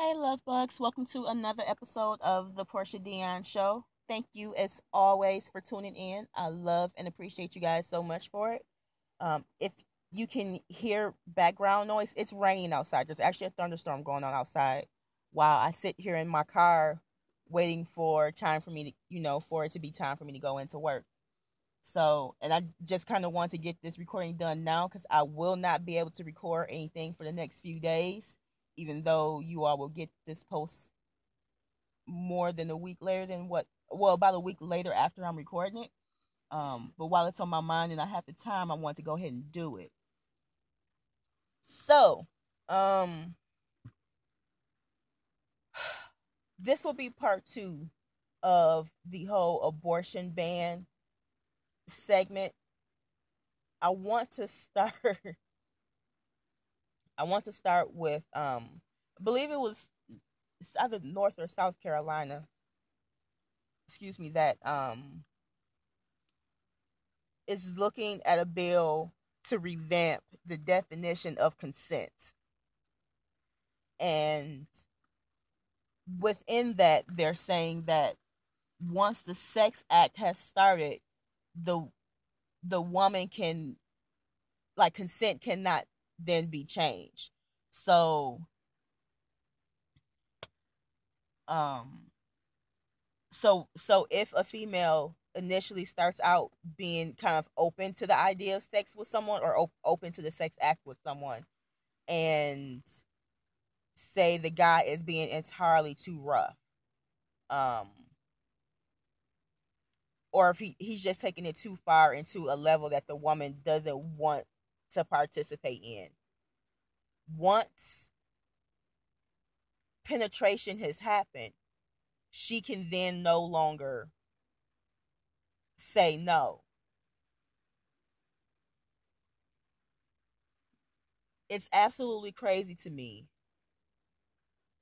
Hey, love bugs. Welcome to another episode of the Porsha Deun Show. Thank you, as always, for tuning in. I love and appreciate you guys so much for it. Um, if you can hear background noise, it's raining outside. There's actually a thunderstorm going on outside while I sit here in my car waiting for time for me to, you know, for it to be time for me to go into work. So, and I just kind of want to get this recording done now because I will not be able to record anything for the next few days, even though you all will get this post more than a week later than what, well, about a week later after I'm recording it. Um, but while it's on my mind and I have the time, I want to go ahead and do it. So, um, this will be part two of the whole abortion ban segment, I want to start. I want to start with, um, I believe it was either North or South Carolina. Excuse me, that um, is looking at a bill to revamp the definition of consent. And within that, they're saying that once the Sex Act has started, the the woman can like consent cannot then be changed. So um so so if a female initially starts out being kind of open to the idea of sex with someone or op- open to the sex act with someone and say the guy is being entirely too rough um or if he, he's just taking it too far into a level that the woman doesn't want to participate in. Once penetration has happened, she can then no longer say no. It's absolutely crazy to me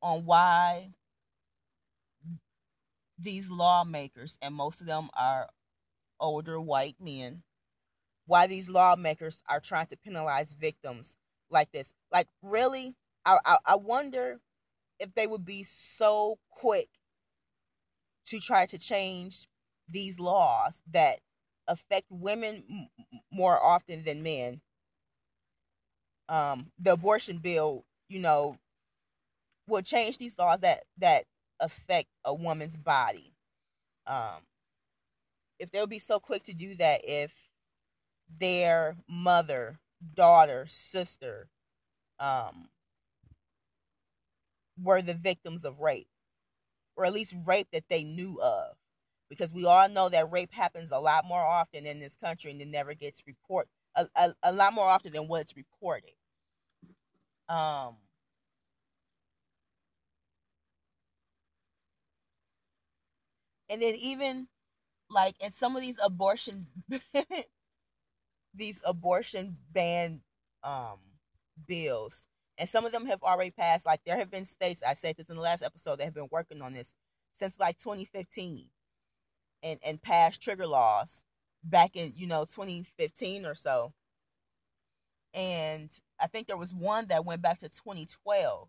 on why these lawmakers, and most of them are older white men, why these lawmakers are trying to penalize victims like this. Like, really, I, I, I wonder if they would be so quick to try to change these laws that affect women m- more often than men. Um, the abortion bill, you know, will change these laws that that affect a woman's body. Um, if they'll be so quick to do that, if their mother, daughter, sister, um, were the victims of rape, or at least rape that they knew of, because we all know that rape happens a lot more often in this country and it never gets reported a, a, a lot more often than what's reported. Um, and then even like in some of these abortion these abortion ban um bills. And some of them have already passed like there have been states i said this in the last episode that have been working on this since like 2015 and and passed trigger laws back in you know 2015 or so. And i think there was one that went back to 2012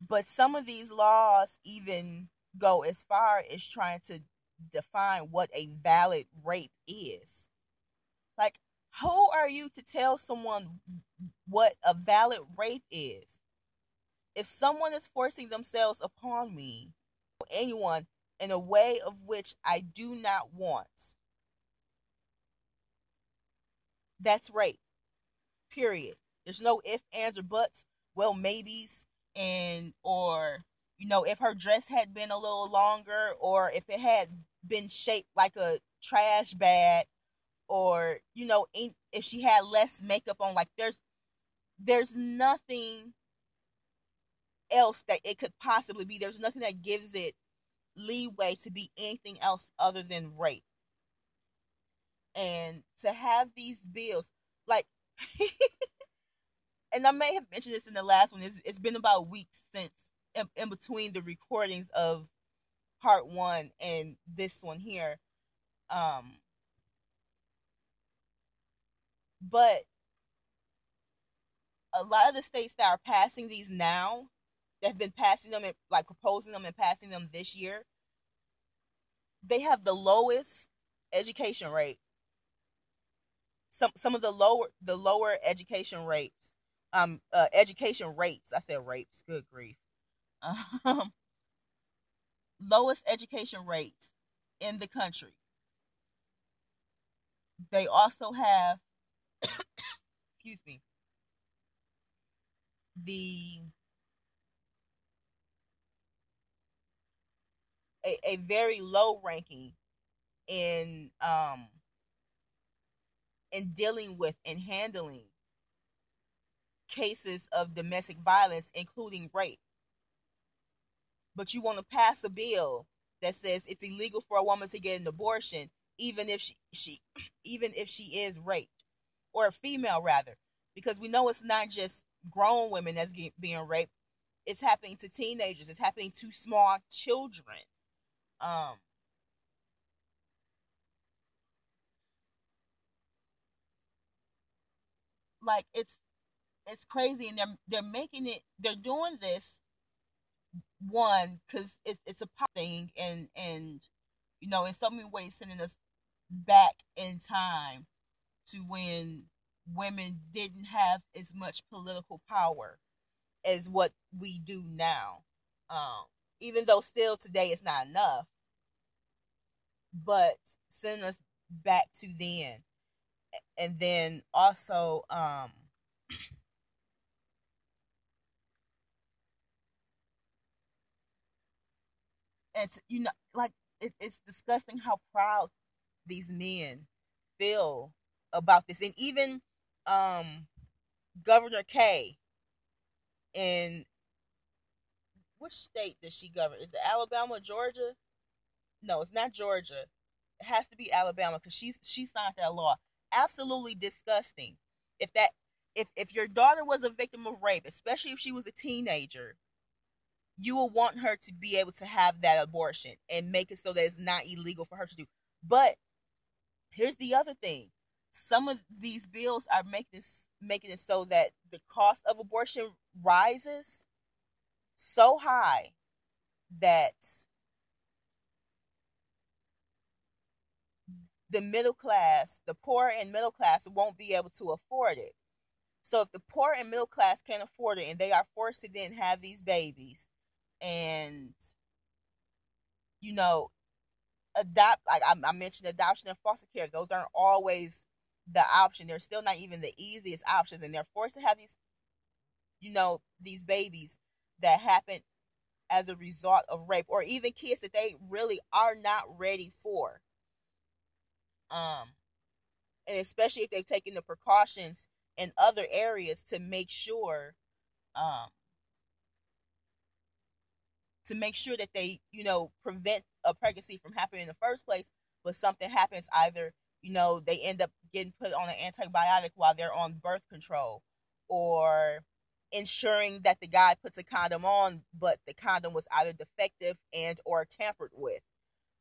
But some of these laws even go as far as trying to define what a valid rape is. Like, who are you to tell someone what a valid rape is? If someone is forcing themselves upon me, anyone, in a way of which I do not want, that's rape. Period. There's no ifs, ands, or buts. Well, maybes and or you know if her dress had been a little longer or if it had been shaped like a trash bag or you know if she had less makeup on like there's there's nothing else that it could possibly be there's nothing that gives it leeway to be anything else other than rape and to have these bills like and I may have mentioned this in the last one. It's, it's been about weeks since in, in between the recordings of part one and this one here. Um, but a lot of the states that are passing these now, that have been passing them and like proposing them and passing them this year, they have the lowest education rate. Some some of the lower the lower education rates, um, uh, education rates. I said rapes. Good grief. Um, lowest education rates in the country. They also have, excuse me, the a, a very low ranking in um in dealing with and handling cases of domestic violence including rape but you want to pass a bill that says it's illegal for a woman to get an abortion even if she, she even if she is raped or a female rather. Because we know it's not just grown women that's being raped. It's happening to teenagers. It's happening to small children. Um like it's it's crazy and they're they're making it they're doing this one because it's it's a pop thing and and you know in so many ways sending us back in time to when women didn't have as much political power as what we do now. Um even though still today it's not enough but send us back to then. And then also um it's you know like it, it's disgusting how proud these men feel about this. And even um governor Kay in which state does she govern? Is it alabama georgia? No it's not georgia. It has to be alabama because she's she signed that law. Absolutely disgusting. If that if if your daughter was a victim of rape especially if she was a teenager you will want her to be able to have that abortion and make it so that it's not illegal for her to do. But here's the other thing. Some of these bills are making this making it so that the cost of abortion rises so high that the middle class, the poor and middle class won't be able to afford it. So if the poor and middle class can't afford it and they are forced to then have these babies, and you know adopt like I, I, mentioned adoption and foster care. Those aren't always the option. They're still not even the easiest options and they're forced to have these you know these babies that happen as a result of rape or even kids that they really are not ready for. Um and especially if they've taken the precautions in other areas to make sure um to make sure that they, you know, prevent a pregnancy from happening in the first place, but something happens either, you know, they end up getting put on an antibiotic while they're on birth control or ensuring that the guy puts a condom on but the condom was either defective and or tampered with.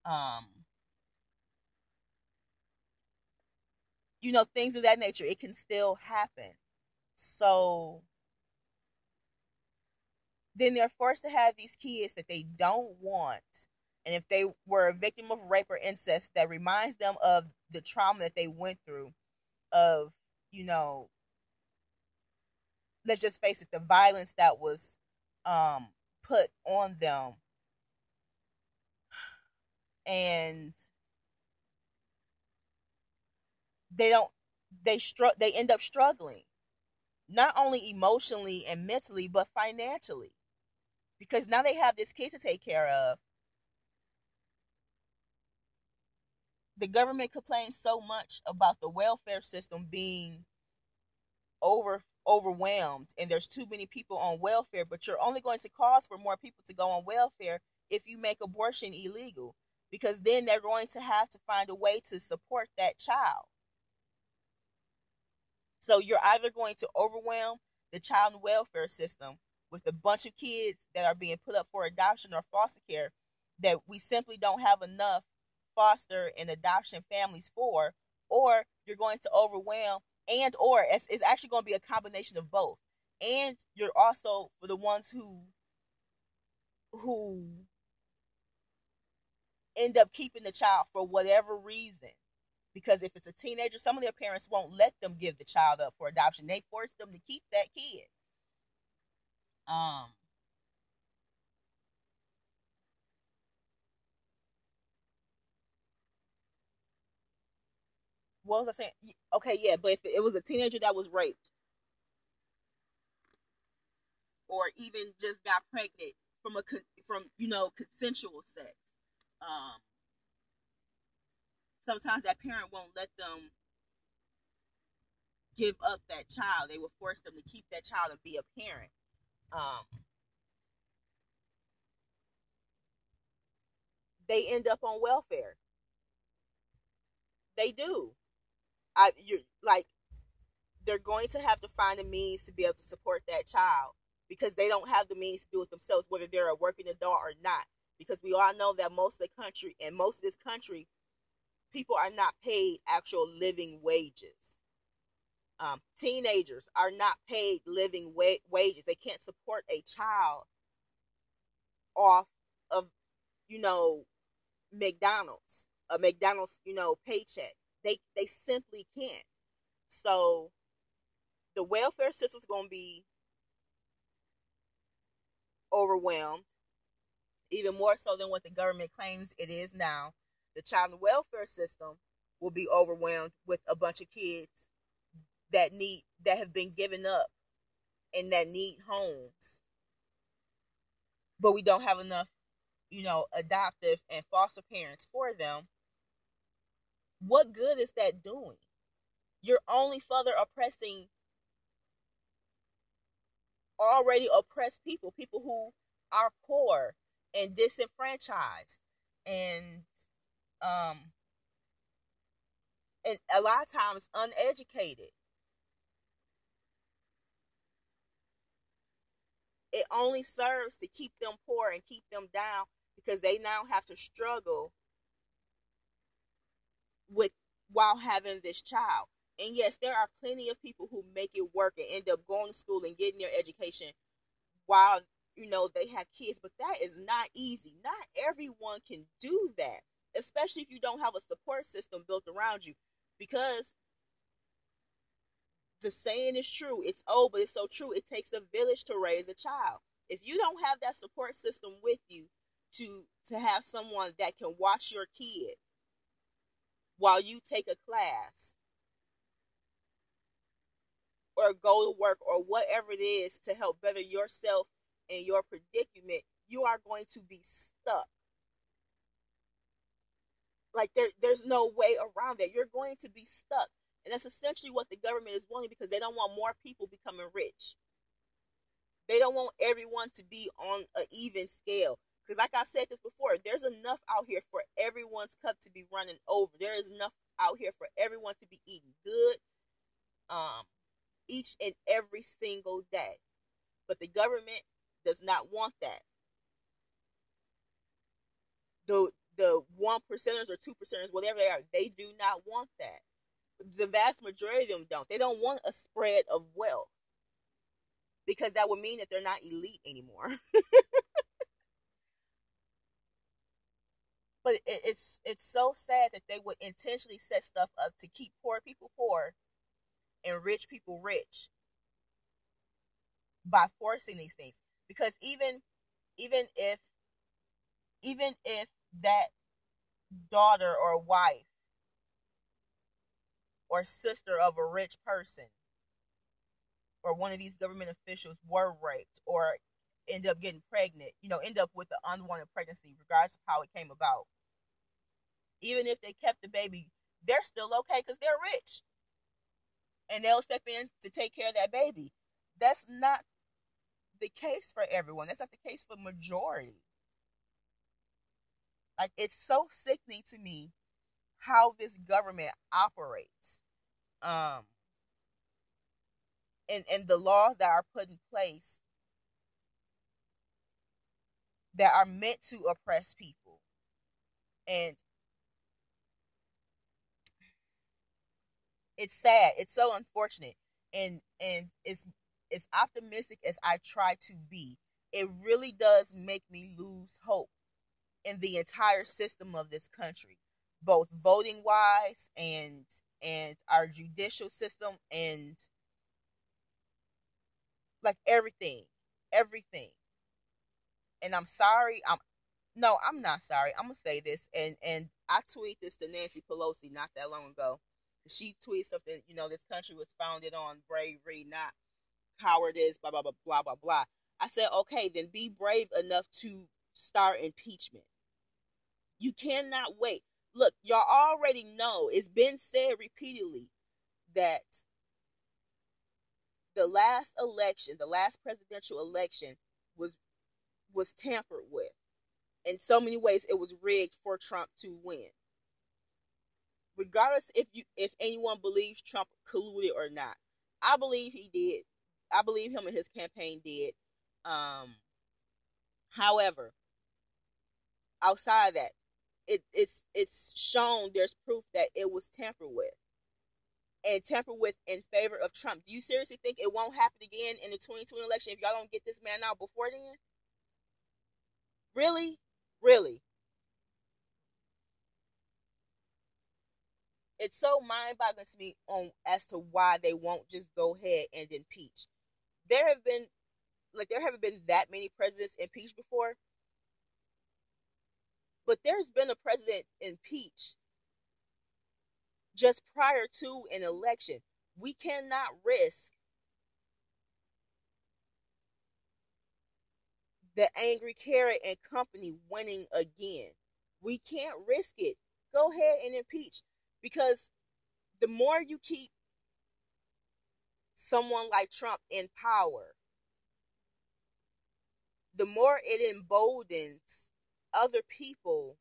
Um you know things of that nature. It can still happen. So then they're forced to have these kids that they don't want. And if they were a victim of rape or incest, that reminds them of the trauma that they went through, of, you know, let's just face it, the violence that was um, put on them. And they don't, they str- they end up struggling, not only emotionally and mentally, but financially because now they have this kid to take care of. The government complains so much about the welfare system being over overwhelmed and there's too many people on welfare, but you're only going to cause for more people to go on welfare if you make abortion illegal because then they're going to have to find a way to support that child. So you're either going to overwhelm the child welfare system with a bunch of kids that are being put up for adoption or foster care that we simply don't have enough foster and adoption families for or you're going to overwhelm and or it's, it's actually going to be a combination of both. And you're also for the ones who who end up keeping the child for whatever reason. Because if it's a teenager some of their parents won't let them give the child up for adoption. They force them to keep that kid um what was I saying? Okay, yeah, but if it was a teenager that was raped, or even just got pregnant from a from you know consensual sex, um, sometimes that parent won't let them give up that child. They will force them to keep that child and be a parent. Um, they end up on welfare. They do. I you're like they're going to have to find a means to be able to support that child because they don't have the means to do it themselves, whether they're a working adult or not. Because we all know that most of the country and most of this country, people are not paid actual living wages. Um, teenagers are not paid living wa- wages. They can't support a child off of, you know, McDonald's, a McDonald's, you know, paycheck. They they simply can't. So the welfare system is going to be overwhelmed, even more so than what the government claims it is now. The child welfare system will be overwhelmed with a bunch of kids that need that have been given up and that need homes. But we don't have enough, you know, adoptive and foster parents for them what good is that doing? You're only further oppressing already oppressed people, people who are poor and disenfranchised and um and a lot of times uneducated. It only serves to keep them poor and keep them down because they now have to struggle with while having this child. And yes, there are plenty of people who make it work and end up going to school and getting their education while you know they have kids, but that is not easy. Not everyone can do that, especially if you don't have a support system built around you. Because the saying is true. It's old, but it's so true. It takes a village to raise a child. If you don't have that support system with you to to have someone that can watch your kid while you take a class or go to work or whatever it is to help better yourself and your predicament, you are going to be stuck. Like there, there's no way around that. You're going to be stuck. And that's essentially what the government is wanting because they don't want more people becoming rich. They don't want everyone to be on an even scale. Because, like I said this before, there's enough out here for everyone's cup to be running over. There is enough out here for everyone to be eating good, um, each and every single day. But the government does not want that. The the one percenters or two percenters, whatever they are, they do not want that. The vast majority of them don't. They don't want a spread of wealth because that would mean that they're not elite anymore. But it, it's it's so sad that they would intentionally set stuff up to keep poor people poor and rich people rich by forcing these things. Because even even if even if that daughter or wife or sister of a rich person or one of these government officials were raped or end up getting pregnant, you know, end up with an unwanted pregnancy, regardless of how it came about even if they kept the baby, they're still okay because they're rich. And they'll step in to take care of that baby. That's not the case for everyone. That's not the case for majority. Like it's so sickening to me how this government operates. Um and and the laws that are put in place that are meant to oppress people. And it's sad. It's so unfortunate, and and it's as optimistic as I try to be, it really does make me lose hope in the entire system of this country, both voting wise and and our judicial system and like everything, everything. And I'm sorry, I'm no, I'm not sorry. I'm gonna say this, and and I tweet this to Nancy Pelosi not that long ago. She tweeted something, you know, this country was founded on bravery, not cowardice, blah blah blah blah blah blah. I said, okay, then be brave enough to start impeachment. You cannot wait. Look, y'all already know it's been said repeatedly that the last election, the last presidential election was was tampered with. In so many ways it was rigged for Trump to win. Regardless if you if anyone believes Trump colluded or not. I believe he did. I believe him and his campaign did. Um however, outside that, it, it's it's shown there's proof that it was tampered with and tampered with in favor of Trump. Do you seriously think it won't happen again in the 2020 election if y'all don't get this man out before then? Really? Really? It's so mind-boggling to me on as to why they won't just go ahead and impeach. There have been like there haven't been that many presidents impeached before. But there's been a president impeached just prior to an election. We cannot risk the angry carrot and company winning again. We can't risk it. Go ahead and impeach because the more you keep someone like Trump in power, the more it emboldens other people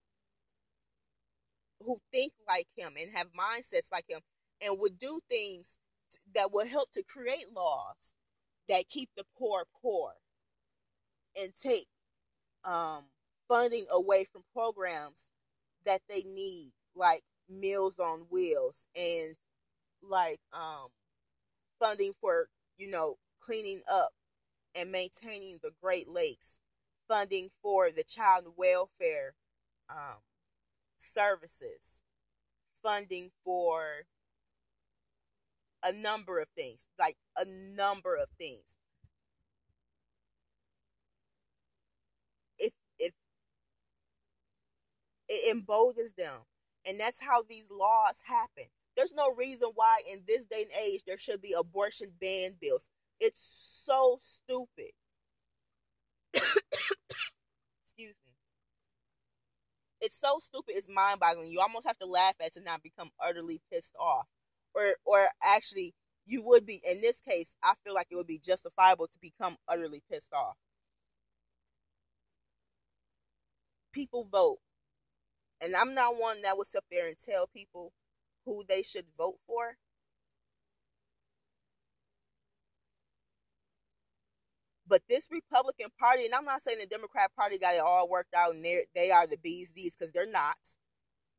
who think like him and have mindsets like him and would do things that will help to create laws that keep the poor poor and take um, funding away from programs that they need, like Meals on Wheels and like um, funding for you know cleaning up and maintaining the Great Lakes, funding for the child welfare um, services, funding for a number of things, like a number of things. If if it emboldens them, and that's how these laws happen. There's no reason why in this day and age there should be abortion ban bills. It's so stupid. Excuse me it's so stupid. It's mind boggling. You almost have to laugh at to not become utterly pissed off, or or actually you would be in this case. I feel like it would be justifiable to become utterly pissed off. People vote, and I'm not one that would sit there and tell people who they should vote for. But this Republican Party, and I'm not saying the Democrat Party got it all worked out and they are the bees these because they're not.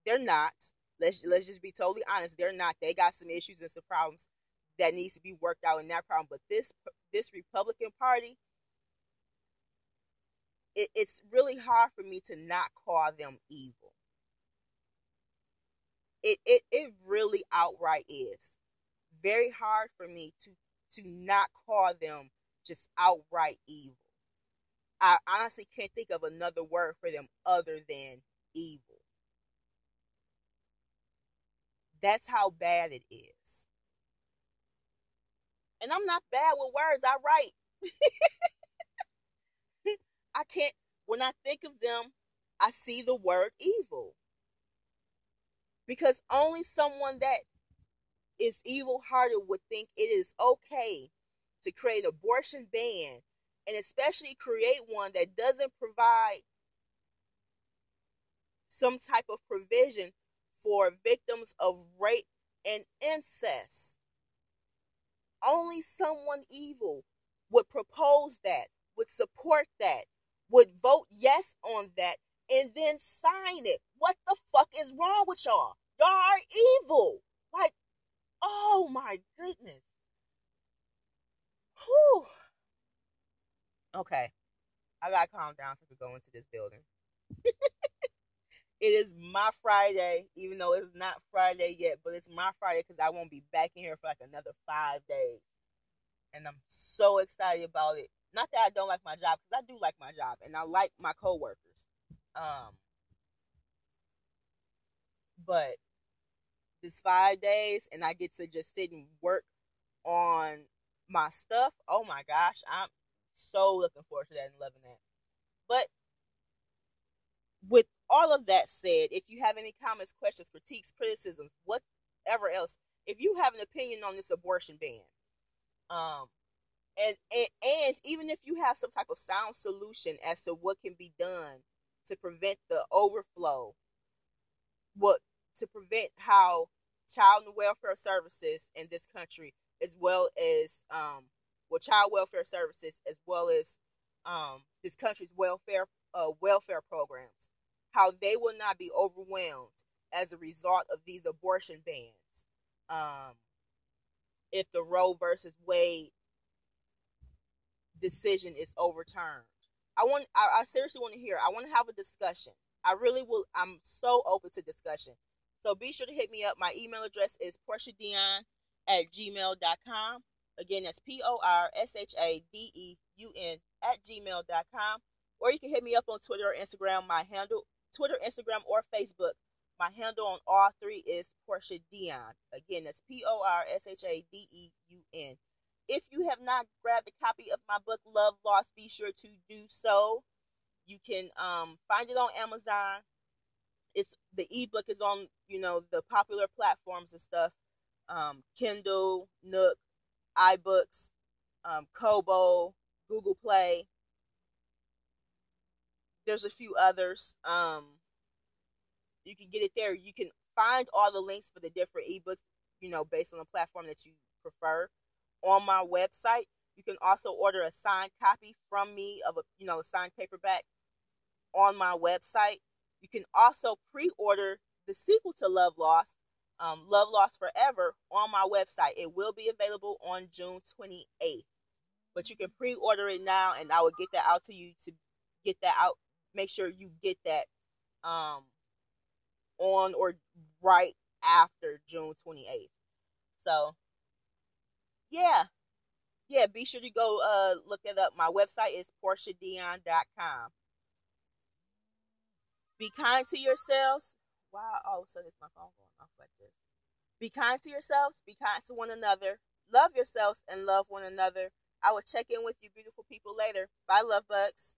They're not. Let's let's just be totally honest. They're not. They got some issues and some problems that needs to be worked out in that problem. But this this Republican Party, it, it's really hard for me to not call them evil. It, it it really outright is very hard for me to to not call them just outright evil. I honestly can't think of another word for them other than evil. That's how bad it is. And I'm not bad with words, I write. I can't, when I think of them, I see the word evil. Because only someone that is evil hearted would think it is okay to create an abortion ban and especially create one that doesn't provide some type of provision for victims of rape and incest. Only someone evil would propose that, would support that, would vote yes on that, and then sign it. What the fuck is wrong with y'all? Y'all are evil. Like, oh my goodness. Whew. Okay. I gotta calm down so I can go into this building. it is my Friday, even though it's not Friday yet, but it's my Friday because I won't be back in here for like another five days. And I'm so excited about it. Not that I don't like my job, because I do like my job and I like my coworkers. Um but this five days and I get to just sit and work on my stuff. Oh my gosh, I'm so looking forward to that and loving that. But with all of that said, if you have any comments, questions, critiques, criticisms, whatever else, if you have an opinion on this abortion ban, um, and, and and even if you have some type of sound solution as to what can be done to prevent the overflow, what to prevent how child and welfare services in this country, as well as um, well, child welfare services, as well as um, this country's welfare uh, welfare programs, how they will not be overwhelmed as a result of these abortion bans. Um, if the Roe versus Wade decision is overturned, I want I, I seriously want to hear. I want to have a discussion. I really will. I'm so open to discussion. So be sure to hit me up. My email address is porshadeun at gmail.com. Again, that's P O R S H A D E U N at gmail.com. Or you can hit me up on Twitter or Instagram. My handle, Twitter, Instagram, or Facebook. My handle on all three is Porsha Deun. Again, that's P O R S H A D E U N. If you have not grabbed a copy of my book, Love Lost, be sure to do so. You can um, find it on Amazon it's the ebook is on you know the popular platforms and stuff um, kindle nook ibooks um, kobo google play. There's a few others. Um, you can get it there. You can find all the links for the different ebooks you know based on the platform that you prefer. On my website you can also order a signed copy from me of a you know signed paperback on my website. You can also pre order the sequel to Love Lost, um, Love Lost Forever, on my website. It will be available on June 28th. But you can pre order it now, and I will get that out to you to get that out. Make sure you get that um, on or right after June 28th. So, yeah. Yeah, be sure to go uh, look it up. My website is porshadeun.com. Be kind to yourselves. Wow, all of a sudden it's my phone going off like this. Be kind to yourselves. Be kind to one another. Love yourselves and love one another. I will check in with you, beautiful people, later. Bye, love bugs.